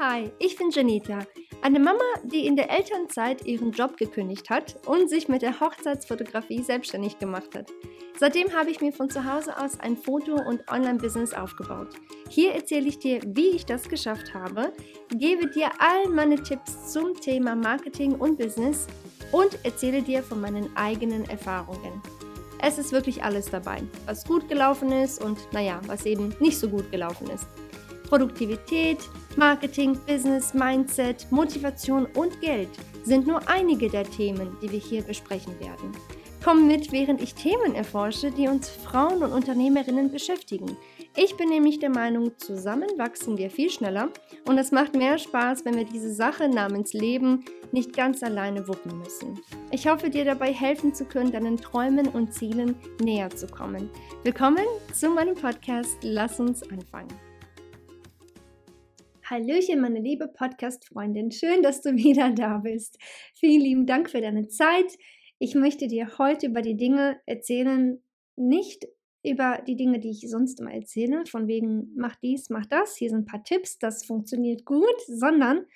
Hi, ich bin Janita, eine Mama, die in der Elternzeit ihren Job gekündigt hat und sich mit der Hochzeitsfotografie selbstständig gemacht hat. Seitdem habe ich mir von zu Hause aus ein Foto- und Online-Business aufgebaut. Hier erzähle ich dir, wie ich das geschafft habe, gebe dir all meine Tipps zum Thema Marketing und Business und erzähle dir von meinen eigenen Erfahrungen. Es ist wirklich alles dabei, was gut gelaufen ist und naja, was eben nicht so gut gelaufen ist. Produktivität, Marketing, Business, Mindset, Motivation und Geld sind nur einige der Themen, die wir hier besprechen werden. Komm mit, während ich Themen erforsche, die uns Frauen und Unternehmerinnen beschäftigen. Ich bin nämlich der Meinung, zusammen wachsen wir viel schneller und es macht mehr Spaß, wenn wir diese Sache namens Leben nicht ganz alleine wuppen müssen. Ich hoffe, dir dabei helfen zu können, deinen Träumen und Zielen näher zu kommen. Willkommen zu meinem Podcast. Lass uns anfangen. Hallöchen, meine liebe Podcast-Freundin. Schön, dass du wieder da bist. Vielen lieben Dank für deine Zeit. Ich möchte dir heute über die Dinge erzählen, nicht über die Dinge, die ich sonst immer erzähle, von wegen mach dies, mach das, hier sind ein paar Tipps, das funktioniert gut, sondern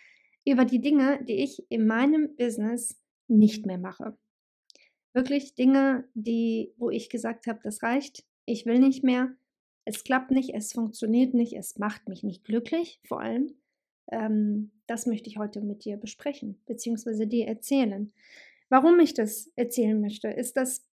über die Dinge, die ich in meinem Business nicht mehr mache. Wirklich Dinge, die, wo ich gesagt habe, das reicht, ich will nicht mehr, es klappt nicht, es funktioniert nicht, es macht mich nicht glücklich, vor allem. Ähm, das möchte ich heute mit dir besprechen, beziehungsweise dir erzählen. Warum ich das erzählen möchte, ist, dass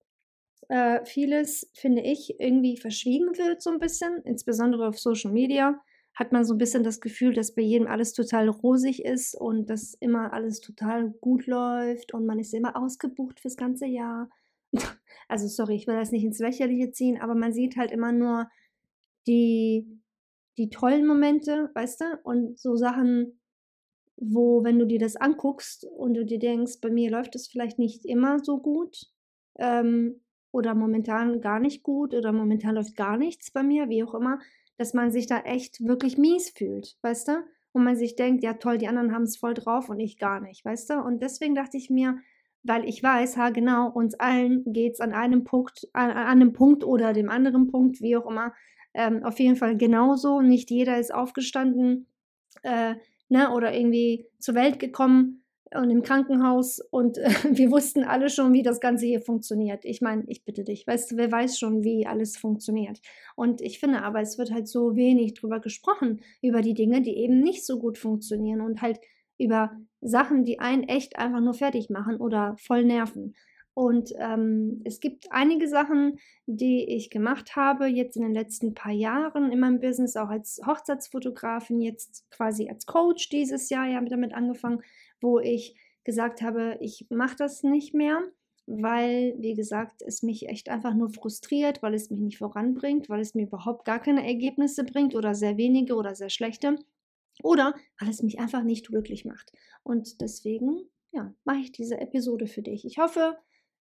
äh, vieles, finde ich, irgendwie verschwiegen wird, so ein bisschen, insbesondere auf Social Media hat man so ein bisschen das Gefühl, dass bei jedem alles total rosig ist und dass immer alles total gut läuft und man ist immer ausgebucht fürs ganze Jahr. Also sorry, ich will das nicht ins Lächerliche ziehen, aber man sieht halt immer nur die, die tollen Momente, weißt du? Und so Sachen, wo, wenn du dir das anguckst und du dir denkst, bei mir läuft es vielleicht nicht immer so gut ähm, oder momentan gar nicht gut oder momentan läuft gar nichts bei mir, wie auch immer, dass man sich da echt wirklich mies fühlt, weißt du? Und man sich denkt, ja toll, die anderen haben es voll drauf und ich gar nicht, weißt du? Und deswegen dachte ich mir, weil ich weiß, ha genau, uns allen geht es an einem Punkt, an, an einem Punkt oder dem anderen Punkt, wie auch immer, ähm, auf jeden Fall genauso. Nicht jeder ist aufgestanden äh, ne, oder irgendwie zur Welt gekommen und im Krankenhaus und äh, wir wussten alle schon, wie das Ganze hier funktioniert. Ich meine, ich bitte dich, weißt du, wer weiß schon, wie alles funktioniert. Und ich finde aber, es wird halt so wenig drüber gesprochen, über die Dinge, die eben nicht so gut funktionieren und halt über Sachen, die einen echt einfach nur fertig machen oder voll nerven. Und ähm, es gibt einige Sachen, die ich gemacht habe, jetzt in den letzten paar Jahren in meinem Business, auch als Hochzeitsfotografin, jetzt quasi als Coach dieses Jahr ja damit angefangen, wo ich gesagt habe, ich mache das nicht mehr, weil, wie gesagt, es mich echt einfach nur frustriert, weil es mich nicht voranbringt, weil es mir überhaupt gar keine Ergebnisse bringt oder sehr wenige oder sehr schlechte oder weil es mich einfach nicht glücklich macht. Und deswegen, ja, mache ich diese Episode für dich. Ich hoffe,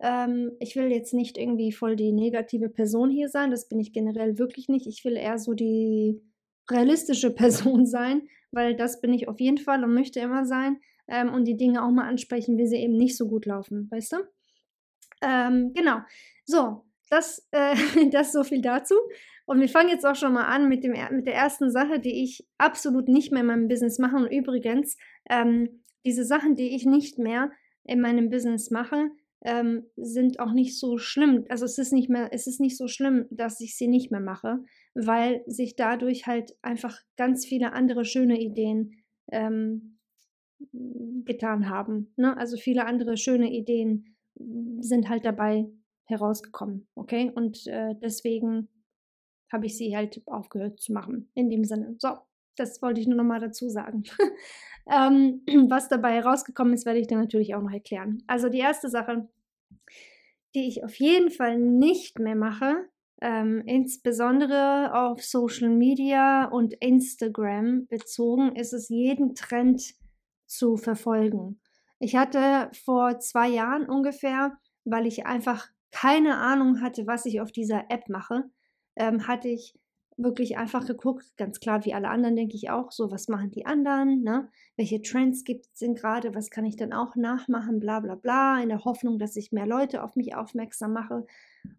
ähm, ich will jetzt nicht irgendwie voll die negative Person hier sein, das bin ich generell wirklich nicht. Ich will eher so die realistische Person sein, weil das bin ich auf jeden Fall und möchte immer sein ähm, und die Dinge auch mal ansprechen, wie sie eben nicht so gut laufen, weißt du? Ähm, genau. So, das, äh, das so viel dazu. Und wir fangen jetzt auch schon mal an mit, dem, mit der ersten Sache, die ich absolut nicht mehr in meinem Business mache. Und übrigens, ähm, diese Sachen, die ich nicht mehr in meinem Business mache, ähm, sind auch nicht so schlimm. Also es ist nicht mehr, es ist nicht so schlimm, dass ich sie nicht mehr mache, weil sich dadurch halt einfach ganz viele andere schöne Ideen ähm, getan haben. Ne? Also viele andere schöne Ideen sind halt dabei herausgekommen. Okay, und äh, deswegen habe ich sie halt aufgehört zu machen. In dem Sinne. So, das wollte ich nur noch mal dazu sagen. ähm, was dabei herausgekommen ist, werde ich dir natürlich auch noch erklären. Also die erste Sache, die ich auf jeden Fall nicht mehr mache, ähm, insbesondere auf Social Media und Instagram bezogen, ist es jeden Trend zu verfolgen. Ich hatte vor zwei Jahren ungefähr, weil ich einfach keine Ahnung hatte, was ich auf dieser App mache, ähm, hatte ich wirklich einfach geguckt, ganz klar wie alle anderen, denke ich auch, so was machen die anderen, ne? welche Trends gibt es denn gerade, was kann ich dann auch nachmachen, bla bla bla, in der Hoffnung, dass ich mehr Leute auf mich aufmerksam mache.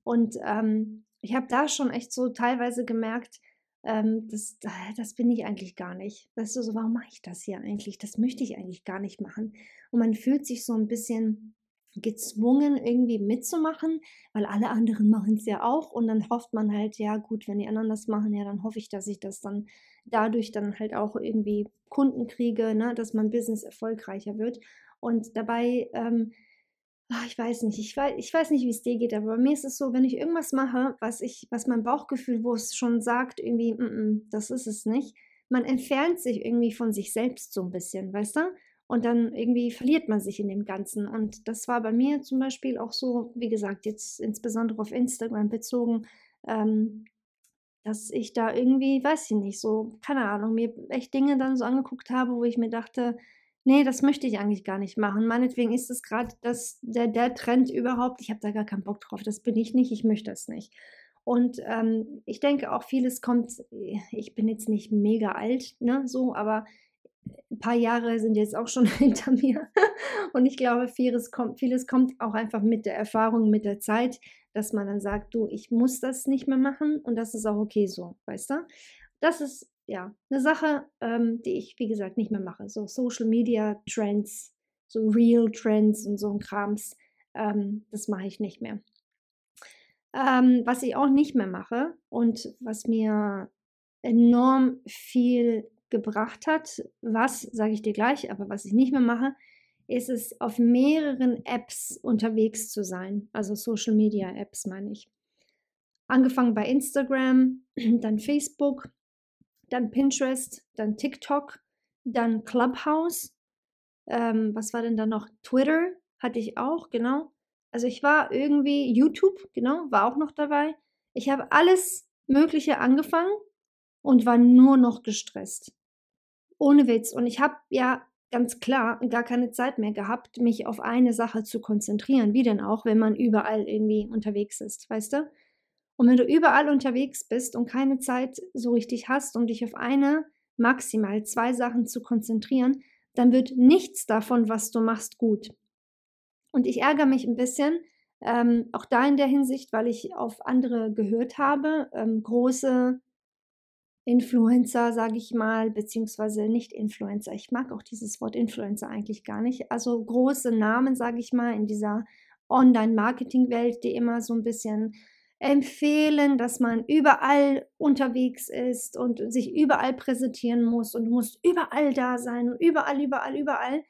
Und ähm, ich habe da schon echt so teilweise gemerkt, ähm, das, das bin ich eigentlich gar nicht. Weißt du, so, warum mache ich das hier eigentlich? Das möchte ich eigentlich gar nicht machen. Und man fühlt sich so ein bisschen gezwungen, irgendwie mitzumachen, weil alle anderen machen es ja auch. Und dann hofft man halt, ja gut, wenn die anderen das machen, ja, dann hoffe ich, dass ich das dann dadurch dann halt auch irgendwie Kunden kriege, ne, dass mein Business erfolgreicher wird. Und dabei, ähm, ach, ich weiß nicht, ich weiß, ich weiß nicht, wie es dir geht, aber bei mir ist es so, wenn ich irgendwas mache, was ich, was mein Bauchgefühl, wo es schon sagt, irgendwie, mm -mm, das ist es nicht, man entfernt sich irgendwie von sich selbst so ein bisschen, weißt du? Und dann irgendwie verliert man sich in dem Ganzen. Und das war bei mir zum Beispiel auch so, wie gesagt, jetzt insbesondere auf Instagram bezogen, ähm, dass ich da irgendwie, weiß ich nicht, so, keine Ahnung, mir echt Dinge dann so angeguckt habe, wo ich mir dachte, nee, das möchte ich eigentlich gar nicht machen. Meinetwegen ist es gerade der, der Trend überhaupt, ich habe da gar keinen Bock drauf, das bin ich nicht, ich möchte es nicht. Und ähm, ich denke auch, vieles kommt, ich bin jetzt nicht mega alt, ne, so, aber ein paar Jahre sind jetzt auch schon hinter mir. Und ich glaube, vieles kommt, vieles kommt auch einfach mit der Erfahrung, mit der Zeit, dass man dann sagt, du, ich muss das nicht mehr machen und das ist auch okay so, weißt du? Das ist ja eine Sache, ähm, die ich, wie gesagt, nicht mehr mache. So Social Media Trends, so Real Trends und so ein Krams, ähm, das mache ich nicht mehr. Ähm, was ich auch nicht mehr mache und was mir enorm viel gebracht hat, was, sage ich dir gleich, aber was ich nicht mehr mache, ist es, auf mehreren Apps unterwegs zu sein. Also Social Media Apps meine ich. Angefangen bei Instagram, dann Facebook, dann Pinterest, dann TikTok, dann Clubhouse. Ähm, was war denn da noch? Twitter hatte ich auch, genau. Also ich war irgendwie YouTube, genau, war auch noch dabei. Ich habe alles Mögliche angefangen und war nur noch gestresst. Ohne Witz. Und ich habe ja ganz klar gar keine Zeit mehr gehabt, mich auf eine Sache zu konzentrieren. Wie denn auch, wenn man überall irgendwie unterwegs ist, weißt du? Und wenn du überall unterwegs bist und keine Zeit so richtig hast, um dich auf eine, maximal zwei Sachen zu konzentrieren, dann wird nichts davon, was du machst, gut. Und ich ärgere mich ein bisschen, ähm, auch da in der Hinsicht, weil ich auf andere gehört habe, ähm, große Influencer, sage ich mal, beziehungsweise nicht Influencer. Ich mag auch dieses Wort Influencer eigentlich gar nicht. Also große Namen, sage ich mal, in dieser Online-Marketing-Welt, die immer so ein bisschen empfehlen, dass man überall unterwegs ist und sich überall präsentieren muss und du musst überall da sein und überall, überall, überall.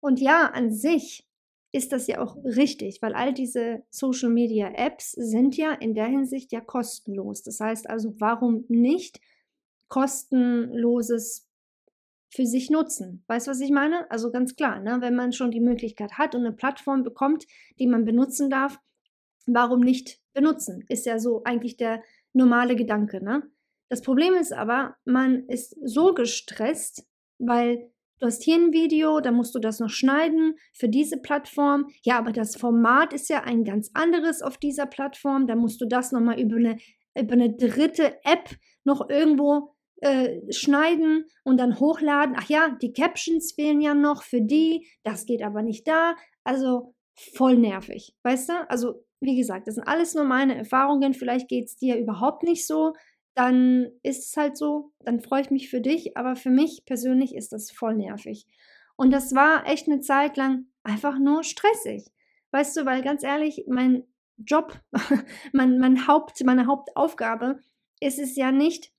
Und ja, an sich ist das ja auch richtig, weil all diese Social Media Apps sind ja in der Hinsicht ja kostenlos. Das heißt also, warum nicht kostenloses für sich nutzen. Weißt du, was ich meine? Also ganz klar, ne? wenn man schon die Möglichkeit hat und eine Plattform bekommt, die man benutzen darf, warum nicht benutzen? Ist ja so eigentlich der normale Gedanke. Ne? Das Problem ist aber, man ist so gestresst, weil du hast hier ein Video, da musst du das noch schneiden für diese Plattform. Ja, aber das Format ist ja ein ganz anderes auf dieser Plattform. Da musst du das nochmal über eine, über eine dritte App noch irgendwo äh, schneiden und dann hochladen. Ach ja, die Captions fehlen ja noch für die, das geht aber nicht da. Also voll nervig, weißt du? Also wie gesagt, das sind alles nur meine Erfahrungen. Vielleicht geht es dir überhaupt nicht so. Dann ist es halt so. Dann freue ich mich für dich. Aber für mich persönlich ist das voll nervig. Und das war echt eine Zeit lang einfach nur stressig. Weißt du, weil ganz ehrlich, mein Job, mein, mein Haupt, meine Hauptaufgabe ist es ja nicht,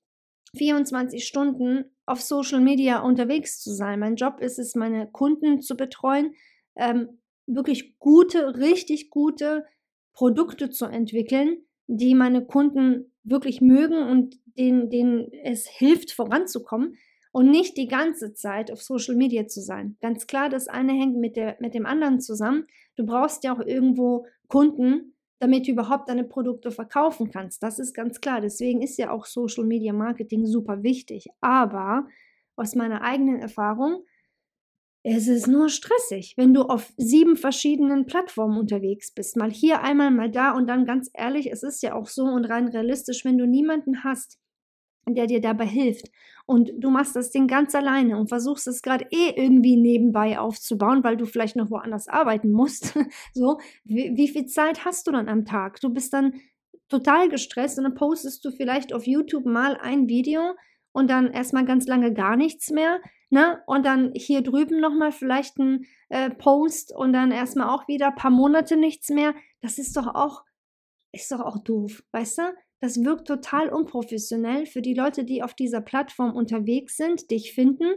24 Stunden auf Social Media unterwegs zu sein. Mein Job ist es, meine Kunden zu betreuen, ähm, wirklich gute, richtig gute Produkte zu entwickeln, die meine Kunden wirklich mögen und denen, denen es hilft, voranzukommen und nicht die ganze Zeit auf Social Media zu sein. Ganz klar, das eine hängt mit, der, mit dem anderen zusammen. Du brauchst ja auch irgendwo Kunden, damit du überhaupt deine Produkte verkaufen kannst. Das ist ganz klar. Deswegen ist ja auch Social Media Marketing super wichtig. Aber aus meiner eigenen Erfahrung, es ist nur stressig, wenn du auf sieben verschiedenen Plattformen unterwegs bist. Mal hier, einmal, mal da und dann ganz ehrlich, es ist ja auch so und rein realistisch, wenn du niemanden hast, der dir dabei hilft. Und du machst das Ding ganz alleine und versuchst es gerade eh irgendwie nebenbei aufzubauen, weil du vielleicht noch woanders arbeiten musst. so, wie, wie, viel Zeit hast du dann am Tag? Du bist dann total gestresst und dann postest du vielleicht auf YouTube mal ein Video und dann erstmal ganz lange gar nichts mehr. Ne? Und dann hier drüben nochmal vielleicht ein äh, Post und dann erstmal auch wieder ein paar Monate nichts mehr. Das ist doch auch, ist doch auch doof, weißt du? Das wirkt total unprofessionell für die Leute, die auf dieser Plattform unterwegs sind, dich finden,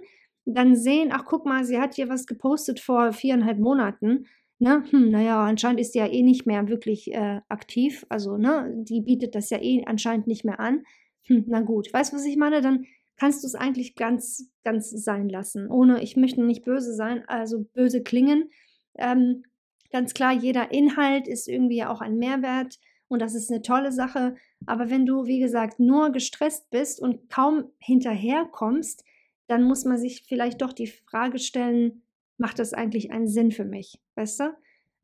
dann sehen, ach guck mal, sie hat hier was gepostet vor viereinhalb Monaten. Ne? Hm, naja, anscheinend ist sie ja eh nicht mehr wirklich äh, aktiv. Also, ne, die bietet das ja eh anscheinend nicht mehr an. Hm, na gut, weißt du, was ich meine? Dann kannst du es eigentlich ganz, ganz sein lassen. Ohne, ich möchte nicht böse sein, also böse klingen. Ähm, ganz klar, jeder Inhalt ist irgendwie auch ein Mehrwert und das ist eine tolle Sache. Aber wenn du, wie gesagt, nur gestresst bist und kaum hinterherkommst, dann muss man sich vielleicht doch die Frage stellen, macht das eigentlich einen Sinn für mich? Weißt du?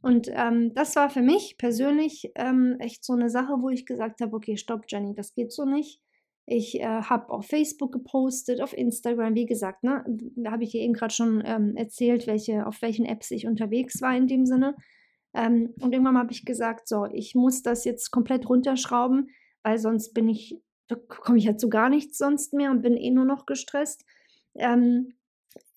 Und ähm, das war für mich persönlich ähm, echt so eine Sache, wo ich gesagt habe, okay, stopp, Jenny, das geht so nicht. Ich äh, habe auf Facebook gepostet, auf Instagram, wie gesagt, ne, habe ich dir eben gerade schon ähm, erzählt, welche, auf welchen Apps ich unterwegs war in dem Sinne. Ähm, und irgendwann habe ich gesagt, so, ich muss das jetzt komplett runterschrauben, weil sonst bin ich, komme ich halt zu gar nichts sonst mehr und bin eh nur noch gestresst. Ähm,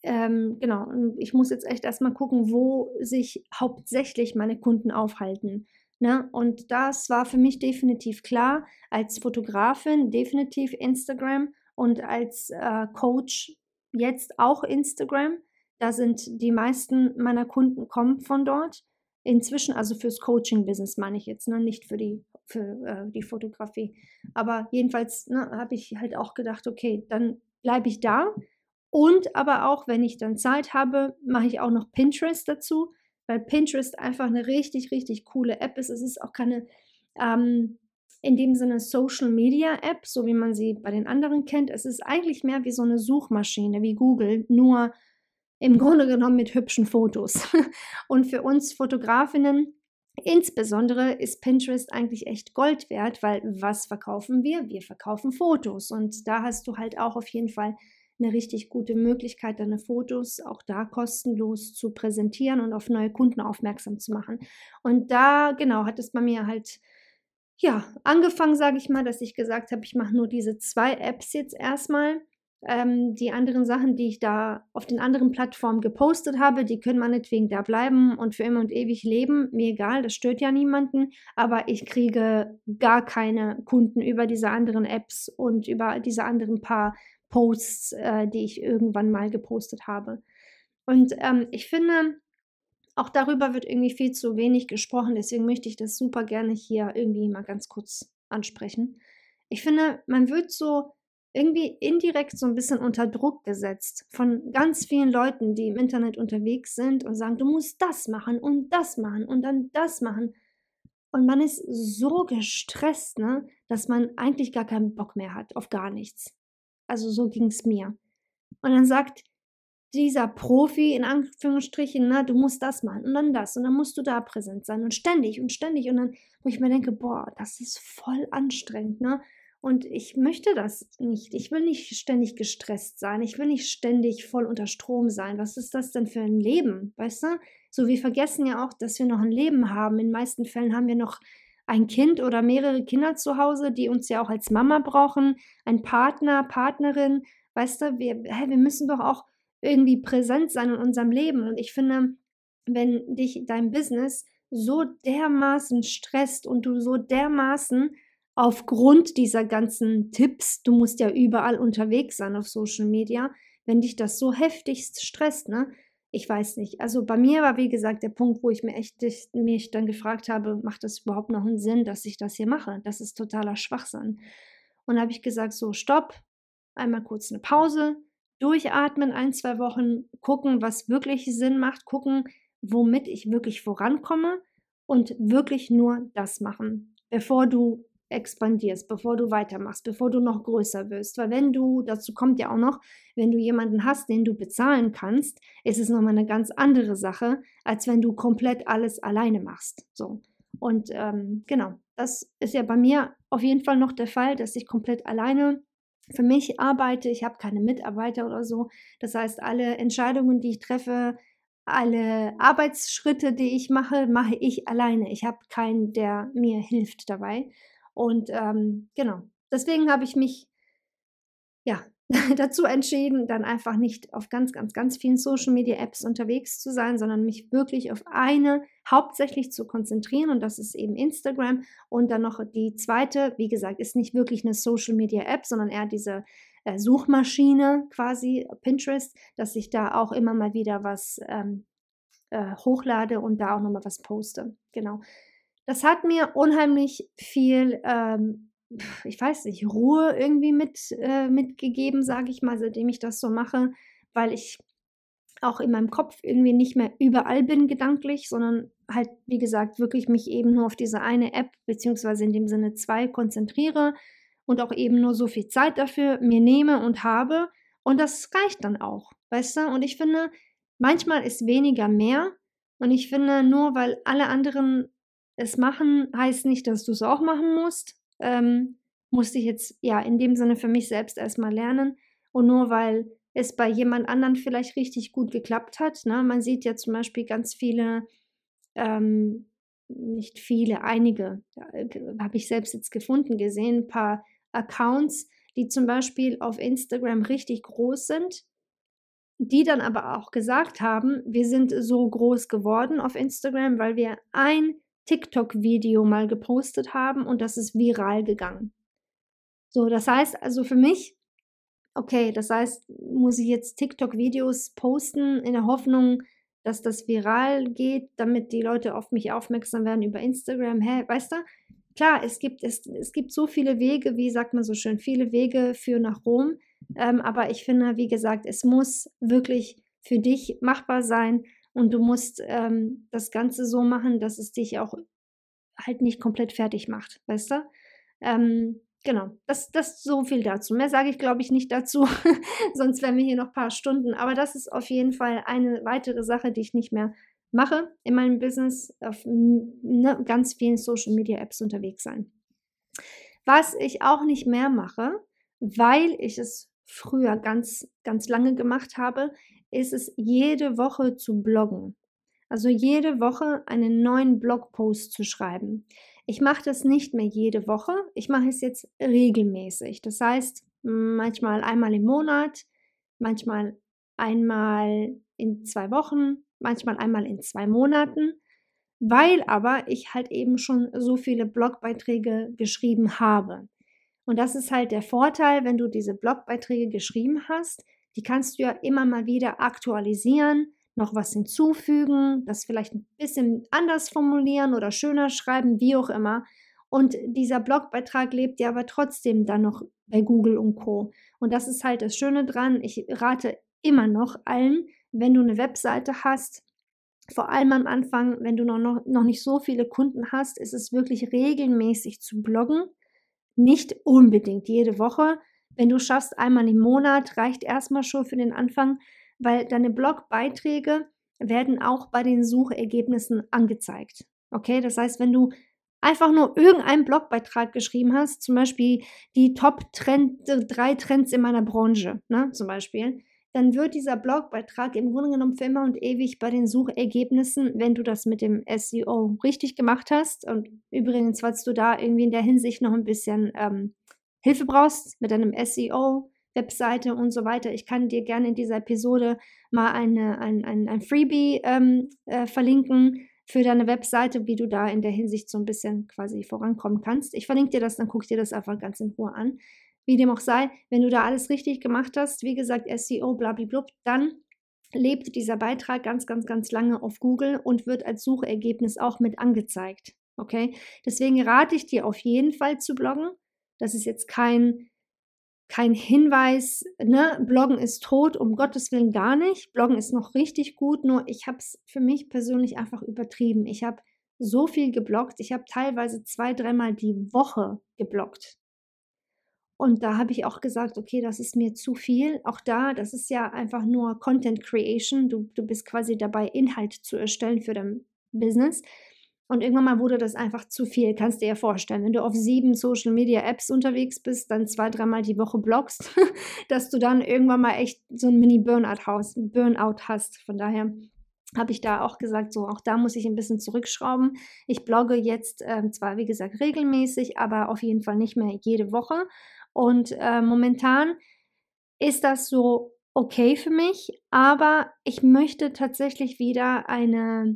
ähm, genau, ich muss jetzt echt erstmal gucken, wo sich hauptsächlich meine Kunden aufhalten. Ne? Und das war für mich definitiv klar, als Fotografin definitiv Instagram und als äh, Coach jetzt auch Instagram. Da sind die meisten meiner Kunden kommen von dort. Inzwischen, also fürs Coaching-Business meine ich jetzt, ne? nicht für die, für, äh, die Fotografie. Aber jedenfalls ne, habe ich halt auch gedacht, okay, dann bleibe ich da. Und aber auch, wenn ich dann Zeit habe, mache ich auch noch Pinterest dazu weil Pinterest einfach eine richtig, richtig coole App ist. Es ist auch keine ähm, in dem Sinne Social Media App, so wie man sie bei den anderen kennt. Es ist eigentlich mehr wie so eine Suchmaschine, wie Google, nur im Grunde genommen mit hübschen Fotos. Und für uns Fotografinnen insbesondere ist Pinterest eigentlich echt Gold wert, weil was verkaufen wir? Wir verkaufen Fotos. Und da hast du halt auch auf jeden Fall eine richtig gute Möglichkeit, deine Fotos auch da kostenlos zu präsentieren und auf neue Kunden aufmerksam zu machen. Und da, genau, hat es bei mir halt, ja, angefangen, sage ich mal, dass ich gesagt habe, ich mache nur diese zwei Apps jetzt erstmal. Ähm, die anderen Sachen, die ich da auf den anderen Plattformen gepostet habe, die können meinetwegen da bleiben und für immer und ewig leben. Mir egal, das stört ja niemanden. Aber ich kriege gar keine Kunden über diese anderen Apps und über diese anderen paar Posts, äh, die ich irgendwann mal gepostet habe. Und ähm, ich finde, auch darüber wird irgendwie viel zu wenig gesprochen, deswegen möchte ich das super gerne hier irgendwie mal ganz kurz ansprechen. Ich finde, man wird so irgendwie indirekt so ein bisschen unter Druck gesetzt von ganz vielen Leuten, die im Internet unterwegs sind und sagen, du musst das machen und das machen und dann das machen. Und man ist so gestresst, ne, dass man eigentlich gar keinen Bock mehr hat auf gar nichts. Also so ging es mir. Und dann sagt dieser Profi in Anführungsstrichen, na, du musst das machen und dann das und dann musst du da präsent sein und ständig und ständig und dann, wo ich mir denke, boah, das ist voll anstrengend, ne? Und ich möchte das nicht. Ich will nicht ständig gestresst sein. Ich will nicht ständig voll unter Strom sein. Was ist das denn für ein Leben? Weißt du? So, wir vergessen ja auch, dass wir noch ein Leben haben. In den meisten Fällen haben wir noch ein Kind oder mehrere Kinder zu Hause, die uns ja auch als Mama brauchen, ein Partner, Partnerin, weißt du, wir, hey, wir müssen doch auch irgendwie präsent sein in unserem Leben. Und ich finde, wenn dich dein Business so dermaßen stresst und du so dermaßen aufgrund dieser ganzen Tipps, du musst ja überall unterwegs sein auf Social Media, wenn dich das so heftigst stresst, ne, ich weiß nicht. Also bei mir war, wie gesagt, der Punkt, wo ich mir echt mich dann gefragt habe, macht das überhaupt noch einen Sinn, dass ich das hier mache? Das ist totaler Schwachsinn. Und da habe ich gesagt, so, stopp, einmal kurz eine Pause, durchatmen, ein, zwei Wochen, gucken, was wirklich Sinn macht, gucken, womit ich wirklich vorankomme und wirklich nur das machen, bevor du expandierst, bevor du weitermachst, bevor du noch größer wirst. Weil wenn du, dazu kommt ja auch noch, wenn du jemanden hast, den du bezahlen kannst, ist es nochmal eine ganz andere Sache, als wenn du komplett alles alleine machst. So. Und ähm, genau, das ist ja bei mir auf jeden Fall noch der Fall, dass ich komplett alleine für mich arbeite. Ich habe keine Mitarbeiter oder so. Das heißt, alle Entscheidungen, die ich treffe, alle Arbeitsschritte, die ich mache, mache ich alleine. Ich habe keinen, der mir hilft dabei. Und ähm, genau, deswegen habe ich mich ja dazu entschieden, dann einfach nicht auf ganz, ganz, ganz vielen Social Media Apps unterwegs zu sein, sondern mich wirklich auf eine hauptsächlich zu konzentrieren und das ist eben Instagram und dann noch die zweite, wie gesagt, ist nicht wirklich eine Social Media App, sondern eher diese äh, Suchmaschine quasi Pinterest, dass ich da auch immer mal wieder was ähm, äh, hochlade und da auch nochmal was poste. Genau. Das hat mir unheimlich viel ähm, ich weiß nicht, Ruhe irgendwie mit, äh, mitgegeben, sage ich mal, seitdem ich das so mache, weil ich auch in meinem Kopf irgendwie nicht mehr überall bin gedanklich, sondern halt, wie gesagt, wirklich mich eben nur auf diese eine App, beziehungsweise in dem Sinne zwei, konzentriere und auch eben nur so viel Zeit dafür mir nehme und habe. Und das reicht dann auch, weißt du? Und ich finde, manchmal ist weniger mehr. Und ich finde, nur weil alle anderen es machen, heißt nicht, dass du es auch machen musst ähm, musste ich jetzt ja in dem Sinne für mich selbst erstmal lernen. Und nur weil es bei jemand anderen vielleicht richtig gut geklappt hat. Ne? Man sieht ja zum Beispiel ganz viele, ähm, nicht viele, einige, äh, habe ich selbst jetzt gefunden, gesehen, ein paar Accounts, die zum Beispiel auf Instagram richtig groß sind, die dann aber auch gesagt haben, wir sind so groß geworden auf Instagram, weil wir ein TikTok-Video mal gepostet haben und das ist viral gegangen. So, das heißt also für mich, okay, das heißt, muss ich jetzt TikTok-Videos posten in der Hoffnung, dass das viral geht, damit die Leute auf mich aufmerksam werden über Instagram. Hä, weißt du? Klar, es gibt, es, es gibt so viele Wege, wie sagt man so schön, viele Wege führen nach Rom. Ähm, aber ich finde, wie gesagt, es muss wirklich für dich machbar sein und du musst ähm, das Ganze so machen, dass es dich auch halt nicht komplett fertig macht, weißt du? Ähm, genau, das, das so viel dazu. Mehr sage ich, glaube ich, nicht dazu, sonst wären wir hier noch ein paar Stunden. Aber das ist auf jeden Fall eine weitere Sache, die ich nicht mehr mache in meinem Business, auf ne, ganz vielen Social Media Apps unterwegs sein. Was ich auch nicht mehr mache, weil ich es früher ganz, ganz lange gemacht habe, ist es jede Woche zu bloggen. Also jede Woche einen neuen Blogpost zu schreiben. Ich mache das nicht mehr jede Woche, ich mache es jetzt regelmäßig. Das heißt, manchmal einmal im Monat, manchmal einmal in zwei Wochen, manchmal einmal in zwei Monaten, weil aber ich halt eben schon so viele Blogbeiträge geschrieben habe. Und das ist halt der Vorteil, wenn du diese Blogbeiträge geschrieben hast, die kannst du ja immer mal wieder aktualisieren, noch was hinzufügen, das vielleicht ein bisschen anders formulieren oder schöner schreiben, wie auch immer. Und dieser Blogbeitrag lebt ja aber trotzdem dann noch bei Google und Co. Und das ist halt das Schöne dran. Ich rate immer noch allen, wenn du eine Webseite hast, vor allem am Anfang, wenn du noch, noch, noch nicht so viele Kunden hast, ist es wirklich regelmäßig zu bloggen. Nicht unbedingt jede Woche, wenn du schaffst, einmal im Monat reicht erstmal schon für den Anfang, weil deine Blogbeiträge werden auch bei den Suchergebnissen angezeigt. Okay, das heißt, wenn du einfach nur irgendeinen Blogbeitrag geschrieben hast, zum Beispiel die Top Trend, drei Trends in meiner Branche, ne, zum Beispiel, dann wird dieser Blogbeitrag im Grunde genommen für immer und ewig bei den Suchergebnissen, wenn du das mit dem SEO richtig gemacht hast. Und übrigens, falls du da irgendwie in der Hinsicht noch ein bisschen ähm, Hilfe brauchst mit deinem SEO, Webseite und so weiter, ich kann dir gerne in dieser Episode mal eine, ein, ein, ein Freebie ähm, äh, verlinken für deine Webseite, wie du da in der Hinsicht so ein bisschen quasi vorankommen kannst. Ich verlinke dir das, dann guck dir das einfach ganz in Ruhe an. Wie dem auch sei, wenn du da alles richtig gemacht hast, wie gesagt, SEO, blablablub, dann lebt dieser Beitrag ganz, ganz, ganz lange auf Google und wird als Suchergebnis auch mit angezeigt. Okay? Deswegen rate ich dir auf jeden Fall zu bloggen. Das ist jetzt kein, kein Hinweis, ne, Bloggen ist tot, um Gottes Willen gar nicht. Bloggen ist noch richtig gut, nur ich habe es für mich persönlich einfach übertrieben. Ich habe so viel gebloggt. Ich habe teilweise zwei, dreimal die Woche gebloggt. Und da habe ich auch gesagt, okay, das ist mir zu viel. Auch da, das ist ja einfach nur Content Creation. Du, du bist quasi dabei, Inhalt zu erstellen für dein Business. Und irgendwann mal wurde das einfach zu viel, kannst du dir ja vorstellen. Wenn du auf sieben Social Media Apps unterwegs bist, dann zwei, dreimal die Woche bloggst, dass du dann irgendwann mal echt so ein Mini-Burnout Burnout hast. Von daher habe ich da auch gesagt, so auch da muss ich ein bisschen zurückschrauben. Ich blogge jetzt äh, zwar, wie gesagt, regelmäßig, aber auf jeden Fall nicht mehr jede Woche. Und äh, momentan ist das so okay für mich, aber ich möchte tatsächlich wieder eine,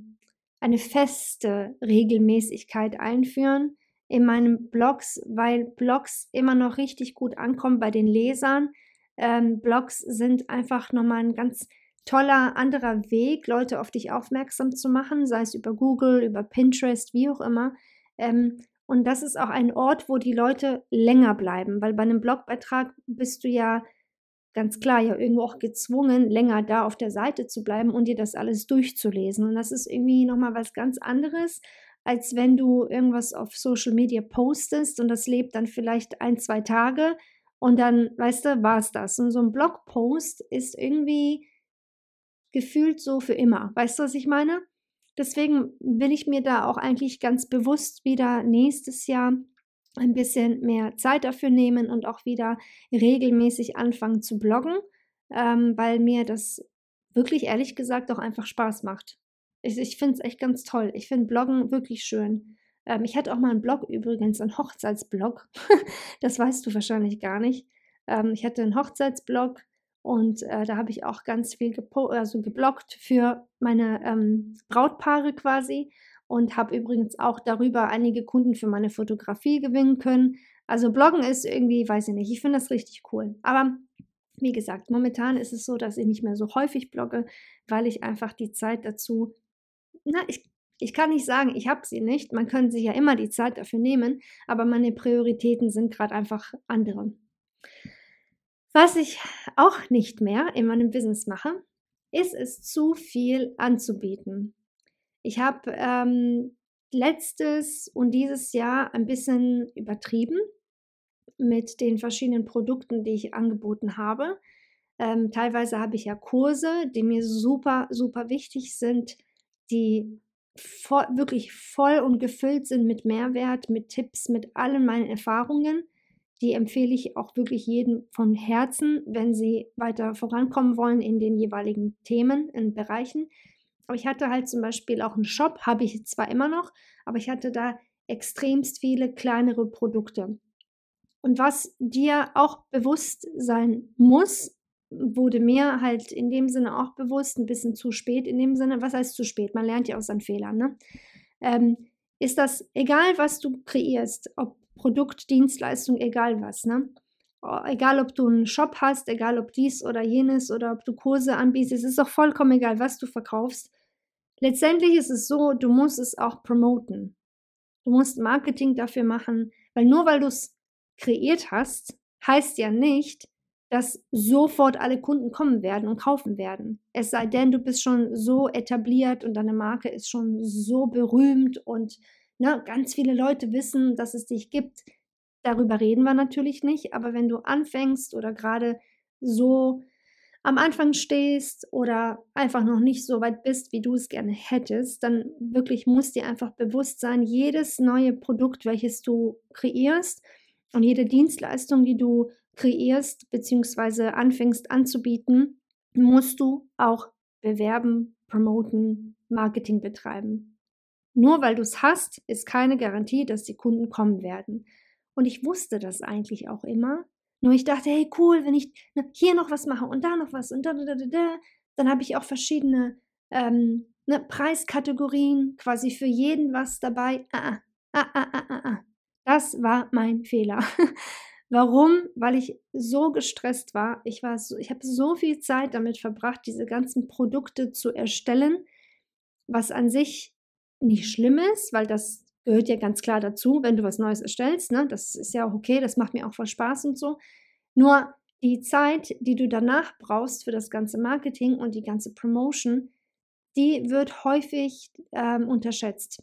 eine feste Regelmäßigkeit einführen in meinen Blogs, weil Blogs immer noch richtig gut ankommen bei den Lesern. Ähm, Blogs sind einfach nochmal ein ganz toller anderer Weg, Leute auf dich aufmerksam zu machen, sei es über Google, über Pinterest, wie auch immer. Ähm, und das ist auch ein Ort, wo die Leute länger bleiben, weil bei einem Blogbeitrag bist du ja ganz klar ja irgendwo auch gezwungen, länger da auf der Seite zu bleiben und dir das alles durchzulesen. Und das ist irgendwie nochmal was ganz anderes, als wenn du irgendwas auf Social Media postest und das lebt dann vielleicht ein, zwei Tage und dann, weißt du, war es das. Und so ein Blogpost ist irgendwie gefühlt so für immer. Weißt du, was ich meine? Deswegen will ich mir da auch eigentlich ganz bewusst wieder nächstes Jahr ein bisschen mehr Zeit dafür nehmen und auch wieder regelmäßig anfangen zu bloggen, ähm, weil mir das wirklich ehrlich gesagt auch einfach Spaß macht. Ich, ich finde es echt ganz toll. Ich finde Bloggen wirklich schön. Ähm, ich hatte auch mal einen Blog übrigens, einen Hochzeitsblog. das weißt du wahrscheinlich gar nicht. Ähm, ich hatte einen Hochzeitsblog und äh, da habe ich auch ganz viel also geblockt für meine ähm, Brautpaare quasi und habe übrigens auch darüber einige Kunden für meine Fotografie gewinnen können. Also Bloggen ist irgendwie, weiß ich nicht, ich finde das richtig cool. Aber wie gesagt, momentan ist es so, dass ich nicht mehr so häufig blogge, weil ich einfach die Zeit dazu na, ich, ich kann nicht sagen, ich habe sie nicht. Man kann sich ja immer die Zeit dafür nehmen, aber meine Prioritäten sind gerade einfach andere. Was ich auch nicht mehr in meinem Business mache, ist es zu viel anzubieten. Ich habe ähm, letztes und dieses Jahr ein bisschen übertrieben mit den verschiedenen Produkten, die ich angeboten habe. Ähm, teilweise habe ich ja Kurse, die mir super, super wichtig sind, die voll, wirklich voll und gefüllt sind mit Mehrwert, mit Tipps, mit allen meinen Erfahrungen. Die empfehle ich auch wirklich jedem von Herzen, wenn sie weiter vorankommen wollen in den jeweiligen Themen, in Bereichen. Aber ich hatte halt zum Beispiel auch einen Shop, habe ich zwar immer noch, aber ich hatte da extremst viele kleinere Produkte. Und was dir auch bewusst sein muss, wurde mir halt in dem Sinne auch bewusst, ein bisschen zu spät in dem Sinne, was heißt zu spät? Man lernt ja aus seinen Fehlern, ne? Ähm, ist das egal, was du kreierst, ob Produkt, Dienstleistung, egal was, ne? Egal, ob du einen Shop hast, egal, ob dies oder jenes oder ob du Kurse anbietest, es ist doch vollkommen egal, was du verkaufst. Letztendlich ist es so, du musst es auch promoten. Du musst Marketing dafür machen, weil nur weil du es kreiert hast, heißt ja nicht, dass sofort alle Kunden kommen werden und kaufen werden. Es sei denn, du bist schon so etabliert und deine Marke ist schon so berühmt und ne, ganz viele Leute wissen, dass es dich gibt. Darüber reden wir natürlich nicht, aber wenn du anfängst oder gerade so am Anfang stehst oder einfach noch nicht so weit bist, wie du es gerne hättest, dann wirklich muss dir einfach bewusst sein, jedes neue Produkt, welches du kreierst und jede Dienstleistung, die du kreierst bzw. anfängst anzubieten, musst du auch bewerben, promoten, Marketing betreiben. Nur weil du es hast, ist keine Garantie, dass die Kunden kommen werden. Und ich wusste das eigentlich auch immer. Nur ich dachte, hey, cool, wenn ich hier noch was mache und da noch was und da, da, da, da, dann habe ich auch verschiedene ähm, ne, Preiskategorien, quasi für jeden was dabei. Ah, ah, ah, ah, ah, ah. Das war mein Fehler. Warum? Weil ich so gestresst war. Ich war so, ich habe so viel Zeit damit verbracht, diese ganzen Produkte zu erstellen, was an sich nicht schlimm ist, weil das gehört ja ganz klar dazu, wenn du was Neues erstellst. Ne? Das ist ja auch okay, das macht mir auch voll Spaß und so. Nur die Zeit, die du danach brauchst für das ganze Marketing und die ganze Promotion, die wird häufig ähm, unterschätzt.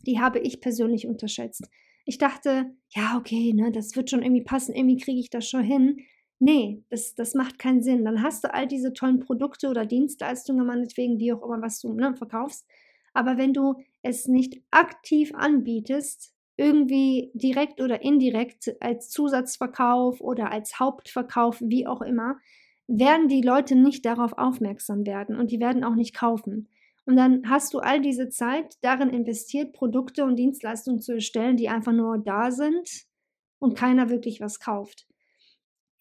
Die habe ich persönlich unterschätzt. Ich dachte, ja, okay, ne, das wird schon irgendwie passen, irgendwie kriege ich das schon hin. Nee, das, das macht keinen Sinn. Dann hast du all diese tollen Produkte oder Dienstleistungen, meinetwegen, wie auch immer, was du ne, verkaufst. Aber wenn du es nicht aktiv anbietest, irgendwie direkt oder indirekt als Zusatzverkauf oder als Hauptverkauf, wie auch immer, werden die Leute nicht darauf aufmerksam werden und die werden auch nicht kaufen. Und dann hast du all diese Zeit darin investiert, Produkte und Dienstleistungen zu erstellen, die einfach nur da sind und keiner wirklich was kauft.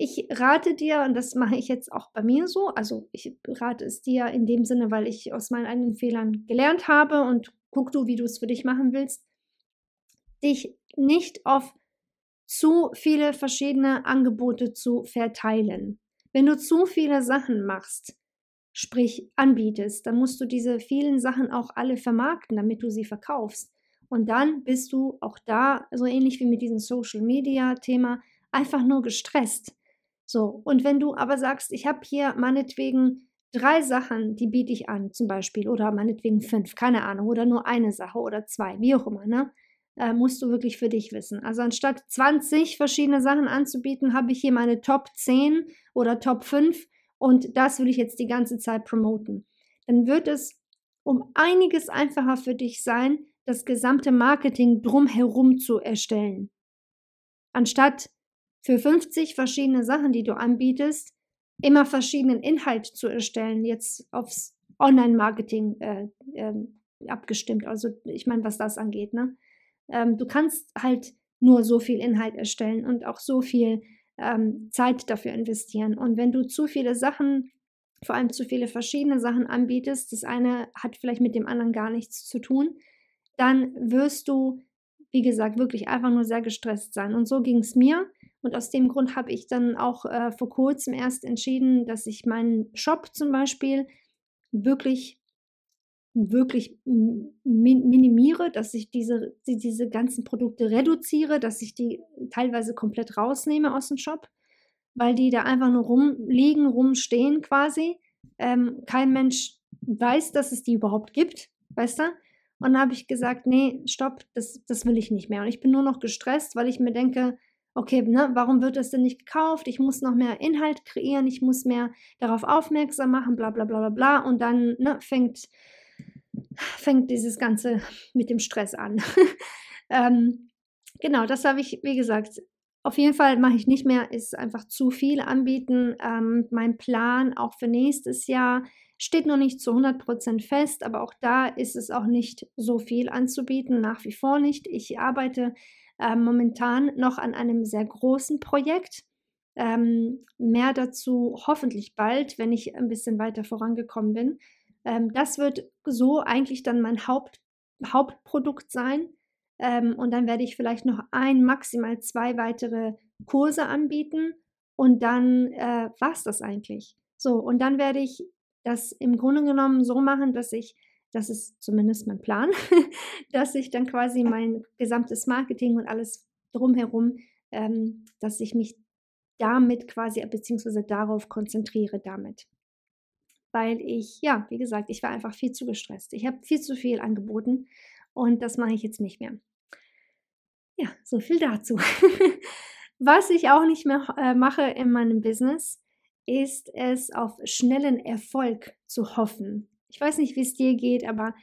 Ich rate dir, und das mache ich jetzt auch bei mir so, also ich rate es dir in dem Sinne, weil ich aus meinen eigenen Fehlern gelernt habe und guck du, wie du es für dich machen willst, dich nicht auf zu viele verschiedene Angebote zu verteilen. Wenn du zu viele Sachen machst, sprich anbietest, dann musst du diese vielen Sachen auch alle vermarkten, damit du sie verkaufst. Und dann bist du auch da, so ähnlich wie mit diesem Social Media Thema, einfach nur gestresst. So, und wenn du aber sagst, ich habe hier meinetwegen drei Sachen, die biete ich an, zum Beispiel, oder meinetwegen fünf, keine Ahnung, oder nur eine Sache oder zwei, wie auch immer, ne? Äh, musst du wirklich für dich wissen. Also anstatt 20 verschiedene Sachen anzubieten, habe ich hier meine Top 10 oder Top 5 und das will ich jetzt die ganze Zeit promoten. Dann wird es um einiges einfacher für dich sein, das gesamte Marketing drumherum zu erstellen. Anstatt für 50 verschiedene Sachen, die du anbietest, immer verschiedenen Inhalt zu erstellen, jetzt aufs Online-Marketing äh, äh, abgestimmt. Also ich meine, was das angeht. Ne? Ähm, du kannst halt nur so viel Inhalt erstellen und auch so viel ähm, Zeit dafür investieren. Und wenn du zu viele Sachen, vor allem zu viele verschiedene Sachen anbietest, das eine hat vielleicht mit dem anderen gar nichts zu tun, dann wirst du, wie gesagt, wirklich einfach nur sehr gestresst sein. Und so ging es mir. Und aus dem Grund habe ich dann auch äh, vor kurzem erst entschieden, dass ich meinen Shop zum Beispiel wirklich wirklich minimiere, dass ich diese, diese ganzen Produkte reduziere, dass ich die teilweise komplett rausnehme aus dem Shop, weil die da einfach nur rumliegen, rumstehen quasi. Ähm, kein Mensch weiß, dass es die überhaupt gibt, weißt du? Und dann habe ich gesagt, nee, stopp, das, das will ich nicht mehr. Und ich bin nur noch gestresst, weil ich mir denke, okay, ne, warum wird das denn nicht gekauft? Ich muss noch mehr Inhalt kreieren, ich muss mehr darauf aufmerksam machen, bla bla bla bla bla. Und dann ne, fängt fängt dieses Ganze mit dem Stress an. ähm, genau, das habe ich, wie gesagt, auf jeden Fall mache ich nicht mehr, ist einfach zu viel anbieten. Ähm, mein Plan auch für nächstes Jahr steht noch nicht zu 100% fest, aber auch da ist es auch nicht so viel anzubieten, nach wie vor nicht. Ich arbeite äh, momentan noch an einem sehr großen Projekt. Ähm, mehr dazu hoffentlich bald, wenn ich ein bisschen weiter vorangekommen bin. Ähm, das wird so eigentlich dann mein Haupt, Hauptprodukt sein. Ähm, und dann werde ich vielleicht noch ein, maximal zwei weitere Kurse anbieten. Und dann äh, war es das eigentlich. So, und dann werde ich das im Grunde genommen so machen, dass ich, das ist zumindest mein Plan, dass ich dann quasi mein gesamtes Marketing und alles drumherum, ähm, dass ich mich damit quasi, beziehungsweise darauf konzentriere damit weil ich, ja, wie gesagt, ich war einfach viel zu gestresst. Ich habe viel zu viel angeboten und das mache ich jetzt nicht mehr. Ja, so viel dazu. Was ich auch nicht mehr äh, mache in meinem Business, ist es auf schnellen Erfolg zu hoffen. Ich weiß nicht, wie es dir geht, aber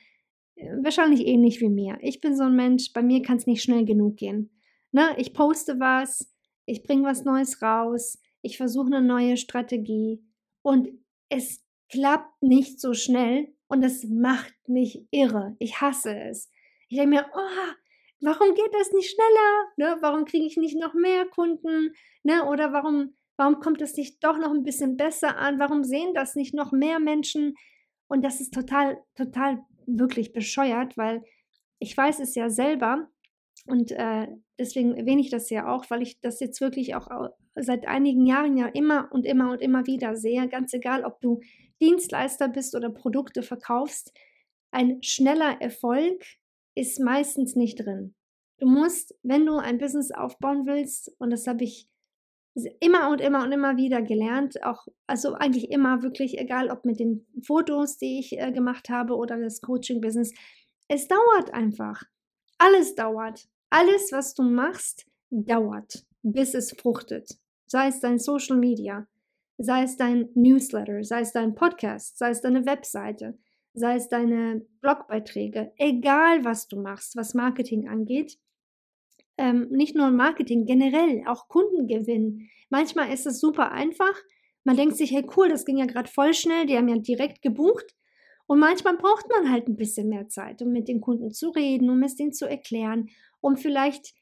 äh, wahrscheinlich ähnlich wie mir. Ich bin so ein Mensch, bei mir kann es nicht schnell genug gehen. Ne? Ich poste was, ich bringe was Neues raus, ich versuche eine neue Strategie und es klappt nicht so schnell und das macht mich irre. Ich hasse es. Ich denke mir, oh, warum geht das nicht schneller? Ne? Warum kriege ich nicht noch mehr Kunden? Ne? Oder warum, warum kommt es nicht doch noch ein bisschen besser an? Warum sehen das nicht noch mehr Menschen? Und das ist total, total wirklich bescheuert, weil ich weiß es ja selber und äh, deswegen erwähne ich das ja auch, weil ich das jetzt wirklich auch seit einigen Jahren ja immer und immer und immer wieder sehe, ganz egal, ob du Dienstleister bist oder Produkte verkaufst, ein schneller Erfolg ist meistens nicht drin. Du musst, wenn du ein Business aufbauen willst, und das habe ich immer und immer und immer wieder gelernt, auch, also eigentlich immer wirklich, egal ob mit den Fotos, die ich äh, gemacht habe oder das Coaching-Business, es dauert einfach. Alles dauert. Alles, was du machst, dauert, bis es fruchtet. Sei es dein Social Media, sei es dein Newsletter, sei es dein Podcast, sei es deine Webseite, sei es deine Blogbeiträge, egal was du machst, was Marketing angeht. Ähm, nicht nur Marketing, generell auch Kundengewinn. Manchmal ist es super einfach. Man denkt sich, hey cool, das ging ja gerade voll schnell, die haben ja direkt gebucht. Und manchmal braucht man halt ein bisschen mehr Zeit, um mit den Kunden zu reden, um es ihnen zu erklären, um vielleicht